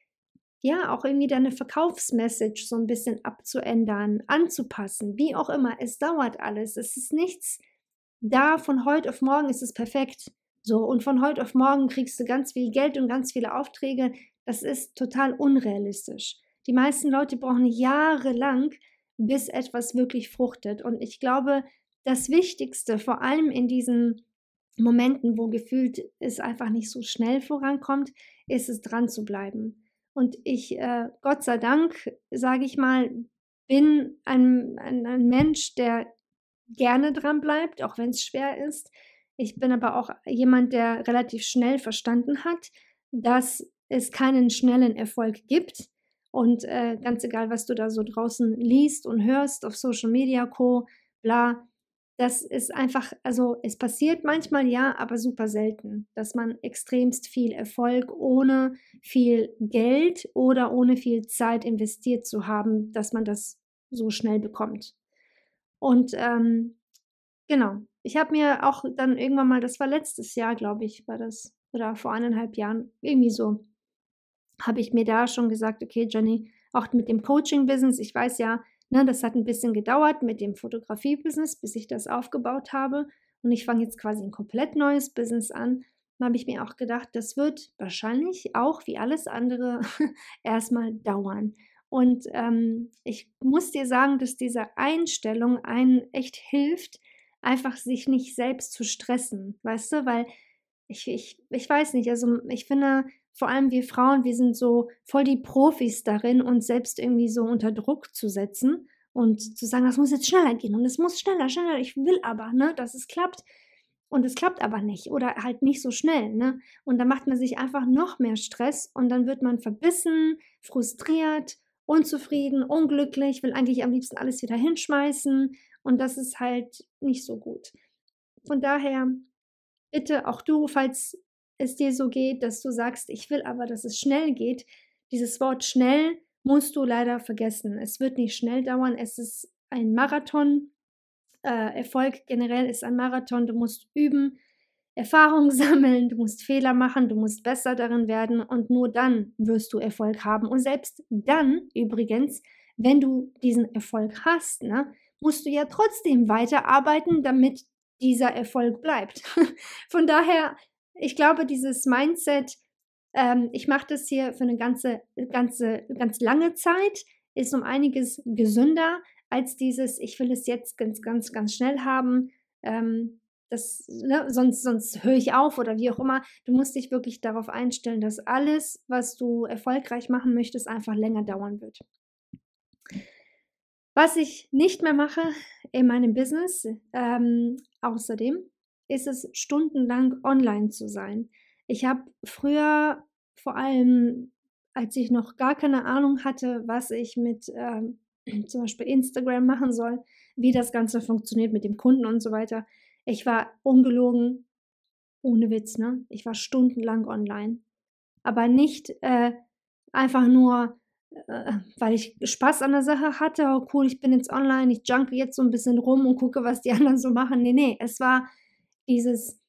ja auch irgendwie deine Verkaufsmessage so ein bisschen abzuändern, anzupassen, wie auch immer. Es dauert alles. Es ist nichts da von heute auf morgen ist es perfekt. So, und von heute auf morgen kriegst du ganz viel Geld und ganz viele Aufträge. Das ist total unrealistisch. Die meisten Leute brauchen jahrelang, bis etwas wirklich fruchtet. Und ich glaube, das Wichtigste, vor allem in diesen Momenten, wo gefühlt es einfach nicht so schnell vorankommt, ist es dran zu bleiben. Und ich, äh, Gott sei Dank, sage ich mal, bin ein, ein, ein Mensch, der gerne dran bleibt, auch wenn es schwer ist. Ich bin aber auch jemand, der relativ schnell verstanden hat, dass es keinen schnellen Erfolg gibt. Und äh, ganz egal, was du da so draußen liest und hörst auf Social Media, Co, bla, das ist einfach, also es passiert manchmal ja, aber super selten, dass man extremst viel Erfolg ohne viel Geld oder ohne viel Zeit investiert zu haben, dass man das so schnell bekommt. Und ähm, genau, ich habe mir auch dann irgendwann mal, das war letztes Jahr, glaube ich, war das, oder vor eineinhalb Jahren, irgendwie so, habe ich mir da schon gesagt, okay, Jenny, auch mit dem Coaching-Business, ich weiß ja, ne, das hat ein bisschen gedauert mit dem Fotografie-Business, bis ich das aufgebaut habe. Und ich fange jetzt quasi ein komplett neues Business an. Dann habe ich mir auch gedacht, das wird wahrscheinlich auch wie alles andere erstmal dauern. Und ähm, ich muss dir sagen, dass diese Einstellung einen echt hilft, einfach sich nicht selbst zu stressen, weißt du, weil ich, ich, ich weiß nicht, also ich finde, vor allem wir Frauen, wir sind so voll die Profis darin, uns selbst irgendwie so unter Druck zu setzen und zu sagen, das muss jetzt schneller gehen und es muss schneller, schneller, ich will aber, ne, dass es klappt. Und es klappt aber nicht oder halt nicht so schnell, ne? Und dann macht man sich einfach noch mehr Stress und dann wird man verbissen, frustriert unzufrieden, unglücklich, will eigentlich am liebsten alles wieder hinschmeißen und das ist halt nicht so gut. Von daher bitte auch du, falls es dir so geht, dass du sagst, ich will aber, dass es schnell geht, dieses Wort schnell musst du leider vergessen. Es wird nicht schnell dauern, es ist ein Marathon. Äh, Erfolg generell ist ein Marathon, du musst üben, Erfahrung sammeln, du musst Fehler machen, du musst besser darin werden und nur dann wirst du Erfolg haben. Und selbst dann, übrigens, wenn du diesen Erfolg hast, ne, musst du ja trotzdem weiterarbeiten, damit dieser Erfolg bleibt. Von daher, ich glaube, dieses Mindset, ähm, ich mache das hier für eine ganze, ganze, ganz lange Zeit, ist um einiges gesünder als dieses, ich will es jetzt ganz, ganz, ganz schnell haben. Ähm, das, ne, sonst, sonst höre ich auf oder wie auch immer. Du musst dich wirklich darauf einstellen, dass alles, was du erfolgreich machen möchtest, einfach länger dauern wird. Was ich nicht mehr mache in meinem Business, ähm, außerdem, ist es stundenlang online zu sein. Ich habe früher vor allem, als ich noch gar keine Ahnung hatte, was ich mit ähm, zum Beispiel Instagram machen soll, wie das Ganze funktioniert mit dem Kunden und so weiter, ich war ungelogen, ohne Witz, ne? Ich war stundenlang online. Aber nicht äh, einfach nur, äh, weil ich Spaß an der Sache hatte, oh cool, ich bin jetzt online, ich junke jetzt so ein bisschen rum und gucke, was die anderen so machen. Nee, nee, es war dieses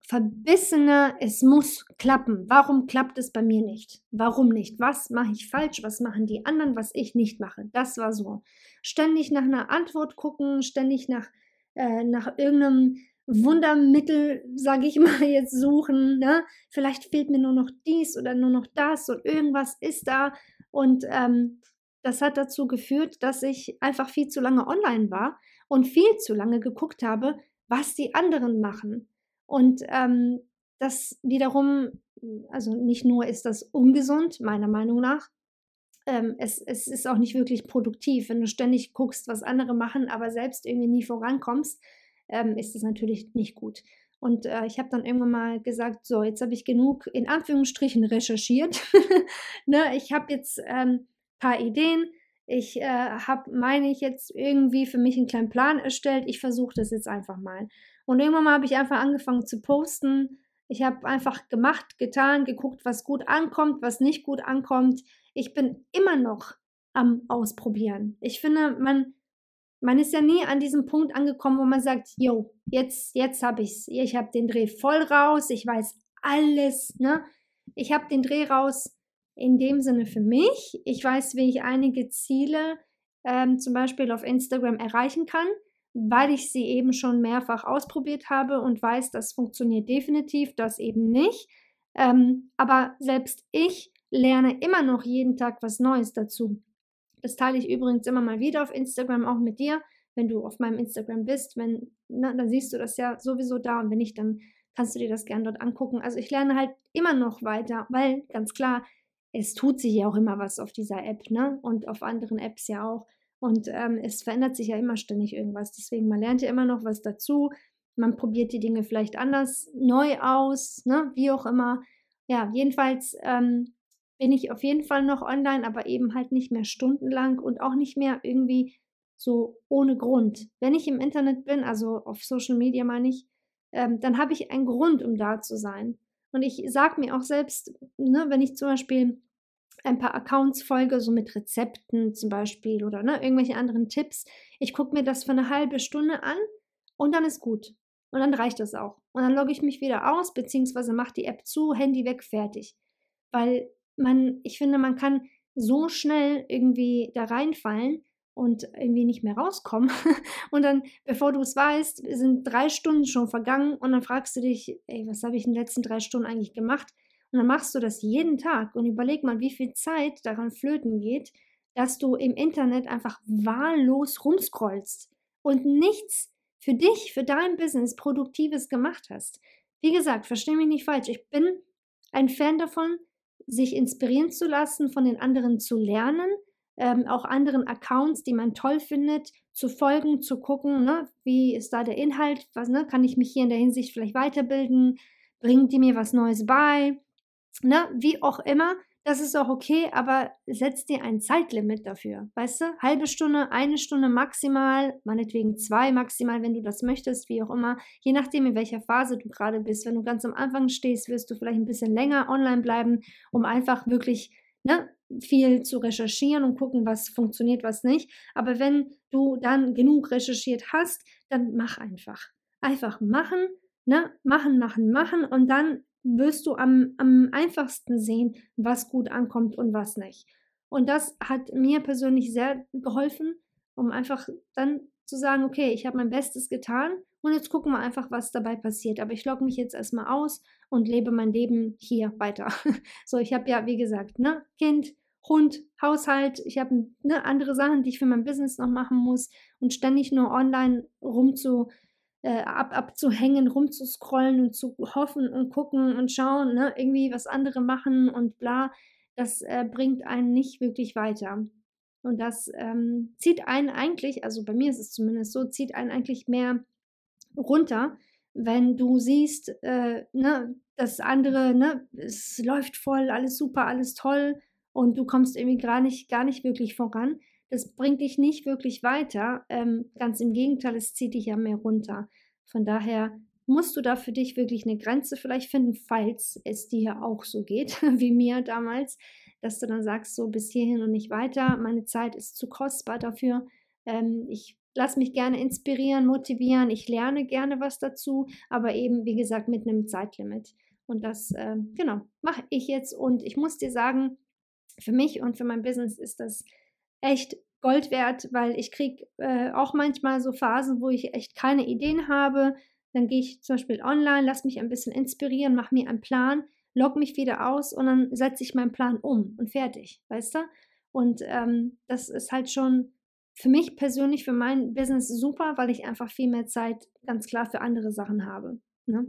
verbissene, es muss klappen. Warum klappt es bei mir nicht? Warum nicht? Was mache ich falsch? Was machen die anderen, was ich nicht mache? Das war so. Ständig nach einer Antwort gucken, ständig nach äh, nach irgendeinem Wundermittel, sage ich mal, jetzt suchen. Ne? Vielleicht fehlt mir nur noch dies oder nur noch das und irgendwas ist da. Und ähm, das hat dazu geführt, dass ich einfach viel zu lange online war und viel zu lange geguckt habe, was die anderen machen. Und ähm, das wiederum, also nicht nur ist das ungesund, meiner Meinung nach, ähm, es, es ist auch nicht wirklich produktiv. Wenn du ständig guckst, was andere machen, aber selbst irgendwie nie vorankommst, ähm, ist das natürlich nicht gut. Und äh, ich habe dann irgendwann mal gesagt, so, jetzt habe ich genug in Anführungsstrichen recherchiert. ne, ich habe jetzt ein ähm, paar Ideen. Ich äh, habe, meine ich, jetzt irgendwie für mich einen kleinen Plan erstellt. Ich versuche das jetzt einfach mal. Und irgendwann mal habe ich einfach angefangen zu posten. Ich habe einfach gemacht, getan, geguckt, was gut ankommt, was nicht gut ankommt ich bin immer noch am Ausprobieren. Ich finde, man man ist ja nie an diesem Punkt angekommen, wo man sagt, yo, jetzt, jetzt habe ich's. Ich habe den Dreh voll raus, ich weiß alles, ne? Ich habe den Dreh raus in dem Sinne für mich. Ich weiß, wie ich einige Ziele ähm, zum Beispiel auf Instagram erreichen kann, weil ich sie eben schon mehrfach ausprobiert habe und weiß, das funktioniert definitiv, das eben nicht. Ähm, aber selbst ich lerne immer noch jeden Tag was Neues dazu. Das teile ich übrigens immer mal wieder auf Instagram, auch mit dir. Wenn du auf meinem Instagram bist, wenn, na, dann siehst du das ja sowieso da und wenn nicht, dann kannst du dir das gerne dort angucken. Also ich lerne halt immer noch weiter, weil ganz klar, es tut sich ja auch immer was auf dieser App, ne? Und auf anderen Apps ja auch. Und ähm, es verändert sich ja immer ständig irgendwas. Deswegen, man lernt ja immer noch was dazu. Man probiert die Dinge vielleicht anders, neu aus, ne? Wie auch immer. Ja, jedenfalls ähm, bin ich auf jeden Fall noch online, aber eben halt nicht mehr stundenlang und auch nicht mehr irgendwie so ohne Grund. Wenn ich im Internet bin, also auf Social Media meine ich, ähm, dann habe ich einen Grund, um da zu sein. Und ich sage mir auch selbst, ne, wenn ich zum Beispiel ein paar Accounts folge, so mit Rezepten zum Beispiel oder ne, irgendwelche anderen Tipps, ich gucke mir das für eine halbe Stunde an und dann ist gut. Und dann reicht das auch. Und dann logge ich mich wieder aus, beziehungsweise mache die App zu, Handy weg, fertig. Weil man, ich finde, man kann so schnell irgendwie da reinfallen und irgendwie nicht mehr rauskommen. Und dann, bevor du es weißt, sind drei Stunden schon vergangen und dann fragst du dich, ey, was habe ich in den letzten drei Stunden eigentlich gemacht? Und dann machst du das jeden Tag und überleg mal, wie viel Zeit daran flöten geht, dass du im Internet einfach wahllos rumscrollst und nichts für dich, für dein Business Produktives gemacht hast. Wie gesagt, verstehe mich nicht falsch. Ich bin ein Fan davon, sich inspirieren zu lassen, von den anderen zu lernen, ähm, auch anderen Accounts, die man toll findet, zu folgen, zu gucken, ne, wie ist da der Inhalt, was, ne, kann ich mich hier in der Hinsicht vielleicht weiterbilden, bringt die mir was Neues bei, ne, wie auch immer, das ist auch okay, aber setz dir ein Zeitlimit dafür, weißt du? Halbe Stunde, eine Stunde maximal, meinetwegen zwei maximal, wenn du das möchtest, wie auch immer, je nachdem, in welcher Phase du gerade bist. Wenn du ganz am Anfang stehst, wirst du vielleicht ein bisschen länger online bleiben, um einfach wirklich ne, viel zu recherchieren und gucken, was funktioniert, was nicht. Aber wenn du dann genug recherchiert hast, dann mach einfach. Einfach machen, ne? Machen, machen, machen und dann wirst du am, am einfachsten sehen, was gut ankommt und was nicht. Und das hat mir persönlich sehr geholfen, um einfach dann zu sagen, okay, ich habe mein Bestes getan und jetzt gucken wir einfach, was dabei passiert. Aber ich logge mich jetzt erstmal aus und lebe mein Leben hier weiter. so, ich habe ja, wie gesagt, ne, Kind, Hund, Haushalt, ich habe ne, andere Sachen, die ich für mein Business noch machen muss und ständig nur online rumzu, äh, ab, abzuhängen, rumzuscrollen und zu hoffen und gucken und schauen, ne, irgendwie was andere machen und bla, das äh, bringt einen nicht wirklich weiter. Und das ähm, zieht einen eigentlich, also bei mir ist es zumindest so, zieht einen eigentlich mehr runter, wenn du siehst, äh, ne, das andere, ne, es läuft voll, alles super, alles toll und du kommst irgendwie gar nicht, gar nicht wirklich voran das bringt dich nicht wirklich weiter. Ähm, ganz im Gegenteil, es zieht dich ja mehr runter. Von daher musst du da für dich wirklich eine Grenze vielleicht finden, falls es dir auch so geht, wie mir damals, dass du dann sagst, so bis hierhin und nicht weiter, meine Zeit ist zu kostbar dafür. Ähm, ich lasse mich gerne inspirieren, motivieren, ich lerne gerne was dazu, aber eben, wie gesagt, mit einem Zeitlimit. Und das, äh, genau, mache ich jetzt. Und ich muss dir sagen, für mich und für mein Business ist das echt Gold wert, weil ich kriege äh, auch manchmal so Phasen, wo ich echt keine Ideen habe. Dann gehe ich zum Beispiel online, lasse mich ein bisschen inspirieren, mache mir einen Plan, log mich wieder aus und dann setze ich meinen Plan um und fertig, weißt du? Und ähm, das ist halt schon für mich persönlich, für mein Business super, weil ich einfach viel mehr Zeit ganz klar für andere Sachen habe. Ne?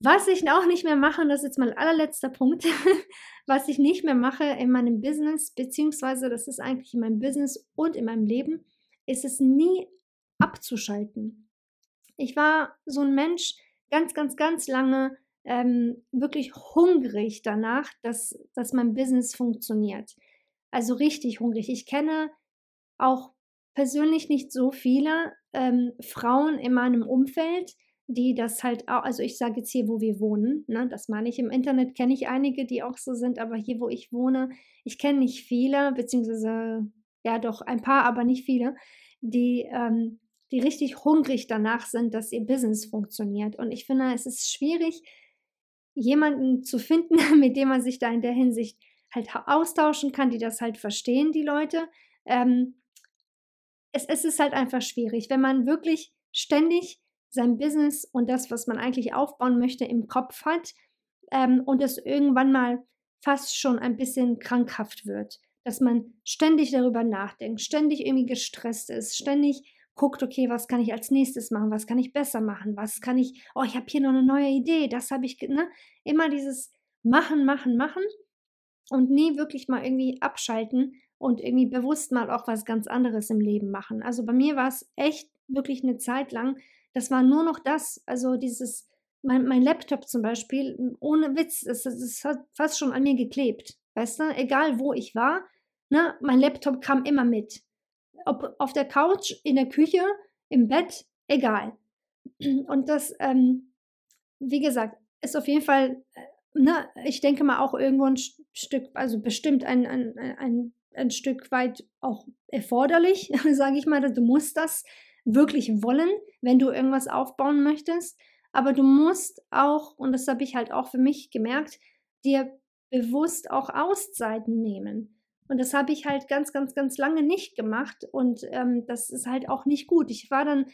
Was ich auch nicht mehr mache, und das ist jetzt mein allerletzter Punkt, was ich nicht mehr mache in meinem Business, beziehungsweise das ist eigentlich in meinem Business und in meinem Leben, ist es nie abzuschalten. Ich war so ein Mensch ganz, ganz, ganz lange ähm, wirklich hungrig danach, dass, dass mein Business funktioniert. Also richtig hungrig. Ich kenne auch persönlich nicht so viele ähm, Frauen in meinem Umfeld, die das halt auch, also ich sage jetzt hier, wo wir wohnen, ne, das meine ich. Im Internet kenne ich einige, die auch so sind, aber hier, wo ich wohne, ich kenne nicht viele, beziehungsweise ja doch ein paar, aber nicht viele, die, ähm, die richtig hungrig danach sind, dass ihr Business funktioniert. Und ich finde, es ist schwierig, jemanden zu finden, mit dem man sich da in der Hinsicht halt austauschen kann, die das halt verstehen, die Leute. Ähm, es, es ist halt einfach schwierig, wenn man wirklich ständig sein Business und das, was man eigentlich aufbauen möchte, im Kopf hat ähm, und es irgendwann mal fast schon ein bisschen krankhaft wird, dass man ständig darüber nachdenkt, ständig irgendwie gestresst ist, ständig guckt, okay, was kann ich als nächstes machen, was kann ich besser machen, was kann ich, oh, ich habe hier noch eine neue Idee, das habe ich, ne? Immer dieses Machen, Machen, Machen und nie wirklich mal irgendwie abschalten und irgendwie bewusst mal auch was ganz anderes im Leben machen. Also bei mir war es echt wirklich eine Zeit lang, das war nur noch das, also dieses, mein, mein Laptop zum Beispiel, ohne Witz, es, es hat fast schon an mir geklebt, weißt du, egal wo ich war, ne, mein Laptop kam immer mit. Ob auf der Couch, in der Küche, im Bett, egal. Und das, ähm, wie gesagt, ist auf jeden Fall, äh, ne, ich denke mal auch irgendwo ein Stück, also bestimmt ein, ein, ein, ein Stück weit auch erforderlich, sage ich mal. Du musst das wirklich wollen, wenn du irgendwas aufbauen möchtest. Aber du musst auch, und das habe ich halt auch für mich gemerkt, dir bewusst auch Auszeiten nehmen. Und das habe ich halt ganz, ganz, ganz lange nicht gemacht. Und ähm, das ist halt auch nicht gut. Ich war dann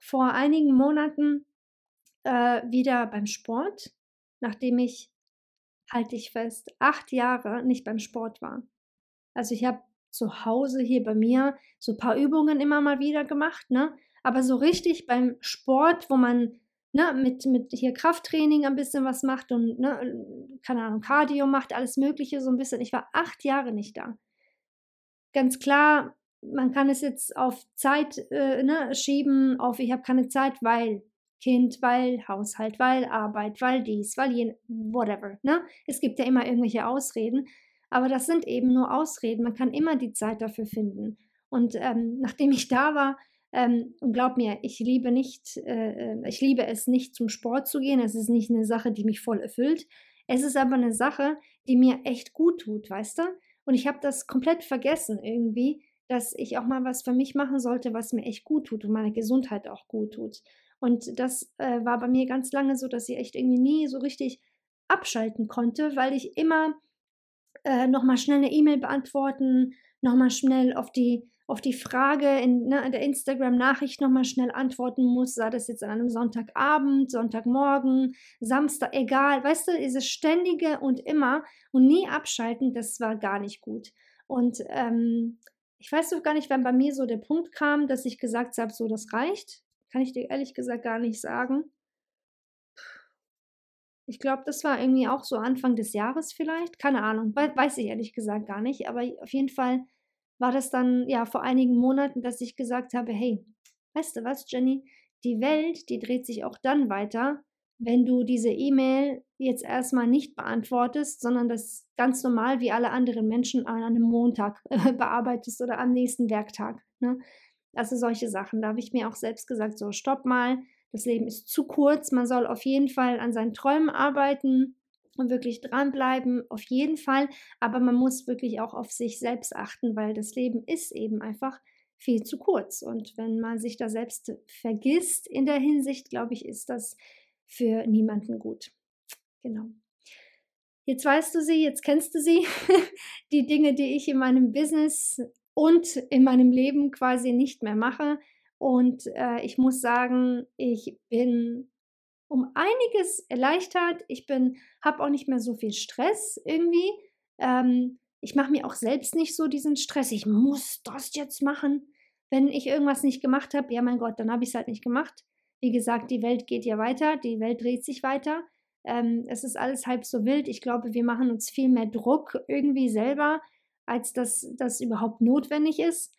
vor einigen Monaten äh, wieder beim Sport, nachdem ich, halte ich fest, acht Jahre nicht beim Sport war. Also ich habe zu Hause hier bei mir so ein paar Übungen immer mal wieder gemacht, ne? Aber so richtig beim Sport, wo man ne, mit, mit hier Krafttraining ein bisschen was macht und, ne, keine Ahnung, Cardio macht, alles Mögliche so ein bisschen. Ich war acht Jahre nicht da. Ganz klar, man kann es jetzt auf Zeit äh, ne, schieben, auf ich habe keine Zeit, weil Kind, weil Haushalt, weil Arbeit, weil dies, weil jen, whatever. Ne? Es gibt ja immer irgendwelche Ausreden. Aber das sind eben nur Ausreden. Man kann immer die Zeit dafür finden. Und ähm, nachdem ich da war, ähm, und glaub mir, ich liebe nicht, äh, äh, ich liebe es nicht zum Sport zu gehen. Es ist nicht eine Sache, die mich voll erfüllt. Es ist aber eine Sache, die mir echt gut tut, weißt du? Und ich habe das komplett vergessen irgendwie, dass ich auch mal was für mich machen sollte, was mir echt gut tut und meine Gesundheit auch gut tut. Und das äh, war bei mir ganz lange so, dass ich echt irgendwie nie so richtig abschalten konnte, weil ich immer äh, nochmal schnell eine E-Mail beantworten, nochmal schnell auf die, auf die Frage in, ne, der Instagram-Nachricht nochmal schnell antworten muss, sei das jetzt an einem Sonntagabend, Sonntagmorgen, Samstag, egal, weißt du, dieses ständige und immer und nie abschalten, das war gar nicht gut. Und ähm, ich weiß doch gar nicht, wann bei mir so der Punkt kam, dass ich gesagt habe, so das reicht. Kann ich dir ehrlich gesagt gar nicht sagen. Ich glaube, das war irgendwie auch so Anfang des Jahres vielleicht. Keine Ahnung, weiß ich ehrlich gesagt gar nicht. Aber auf jeden Fall war das dann ja vor einigen Monaten, dass ich gesagt habe, hey, weißt du was, Jenny, die Welt, die dreht sich auch dann weiter, wenn du diese E-Mail jetzt erstmal nicht beantwortest, sondern das ganz normal wie alle anderen Menschen an einem Montag äh, bearbeitest oder am nächsten Werktag. Ne? Also solche Sachen. Da habe ich mir auch selbst gesagt, so stopp mal, das Leben ist zu kurz. Man soll auf jeden Fall an seinen Träumen arbeiten und wirklich dranbleiben, auf jeden Fall. Aber man muss wirklich auch auf sich selbst achten, weil das Leben ist eben einfach viel zu kurz. Und wenn man sich da selbst vergisst in der Hinsicht, glaube ich, ist das für niemanden gut. Genau. Jetzt weißt du sie, jetzt kennst du sie, die Dinge, die ich in meinem Business und in meinem Leben quasi nicht mehr mache. Und äh, ich muss sagen, ich bin um einiges erleichtert. Ich bin, habe auch nicht mehr so viel Stress irgendwie. Ähm, ich mache mir auch selbst nicht so diesen Stress. Ich muss das jetzt machen. Wenn ich irgendwas nicht gemacht habe, ja mein Gott, dann habe ich es halt nicht gemacht. Wie gesagt, die Welt geht ja weiter, die Welt dreht sich weiter. Ähm, es ist alles halb so wild. Ich glaube, wir machen uns viel mehr Druck irgendwie selber, als dass das überhaupt notwendig ist.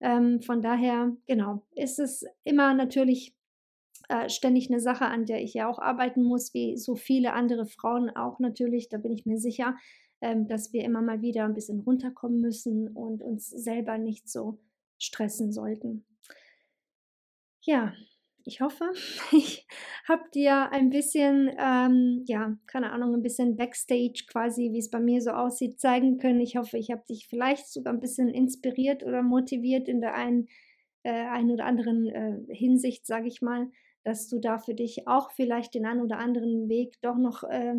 Ähm, von daher, genau, ist es immer natürlich äh, ständig eine Sache, an der ich ja auch arbeiten muss, wie so viele andere Frauen auch natürlich. Da bin ich mir sicher, ähm, dass wir immer mal wieder ein bisschen runterkommen müssen und uns selber nicht so stressen sollten. Ja, ich hoffe, ich habe dir ein bisschen, ähm, ja, keine Ahnung, ein bisschen Backstage quasi, wie es bei mir so aussieht, zeigen können. Ich hoffe, ich habe dich vielleicht sogar ein bisschen inspiriert oder motiviert in der einen äh, einen oder anderen äh, Hinsicht, sage ich mal, dass du da für dich auch vielleicht den einen oder anderen Weg doch noch äh,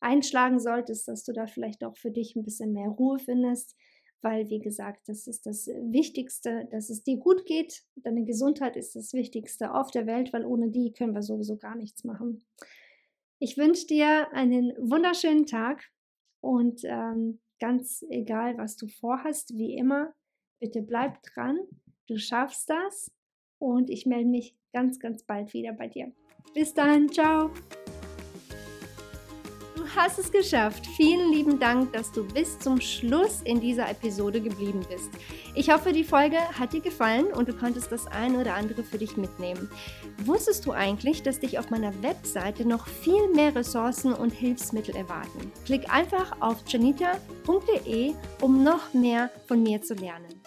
einschlagen solltest, dass du da vielleicht auch für dich ein bisschen mehr Ruhe findest, weil, wie gesagt, das ist das Wichtigste, dass es dir gut geht. Deine Gesundheit ist das Wichtigste auf der Welt, weil ohne die können wir sowieso gar nichts machen. Ich wünsche dir einen wunderschönen Tag und ähm, ganz egal, was du vorhast, wie immer, bitte bleib dran. Du schaffst das und ich melde mich ganz, ganz bald wieder bei dir. Bis dann, ciao hast es geschafft. Vielen lieben Dank, dass du bis zum Schluss in dieser Episode geblieben bist. Ich hoffe, die Folge hat dir gefallen und du konntest das eine oder andere für dich mitnehmen. Wusstest du eigentlich, dass dich auf meiner Webseite noch viel mehr Ressourcen und Hilfsmittel erwarten? Klick einfach auf janita.de, um noch mehr von mir zu lernen.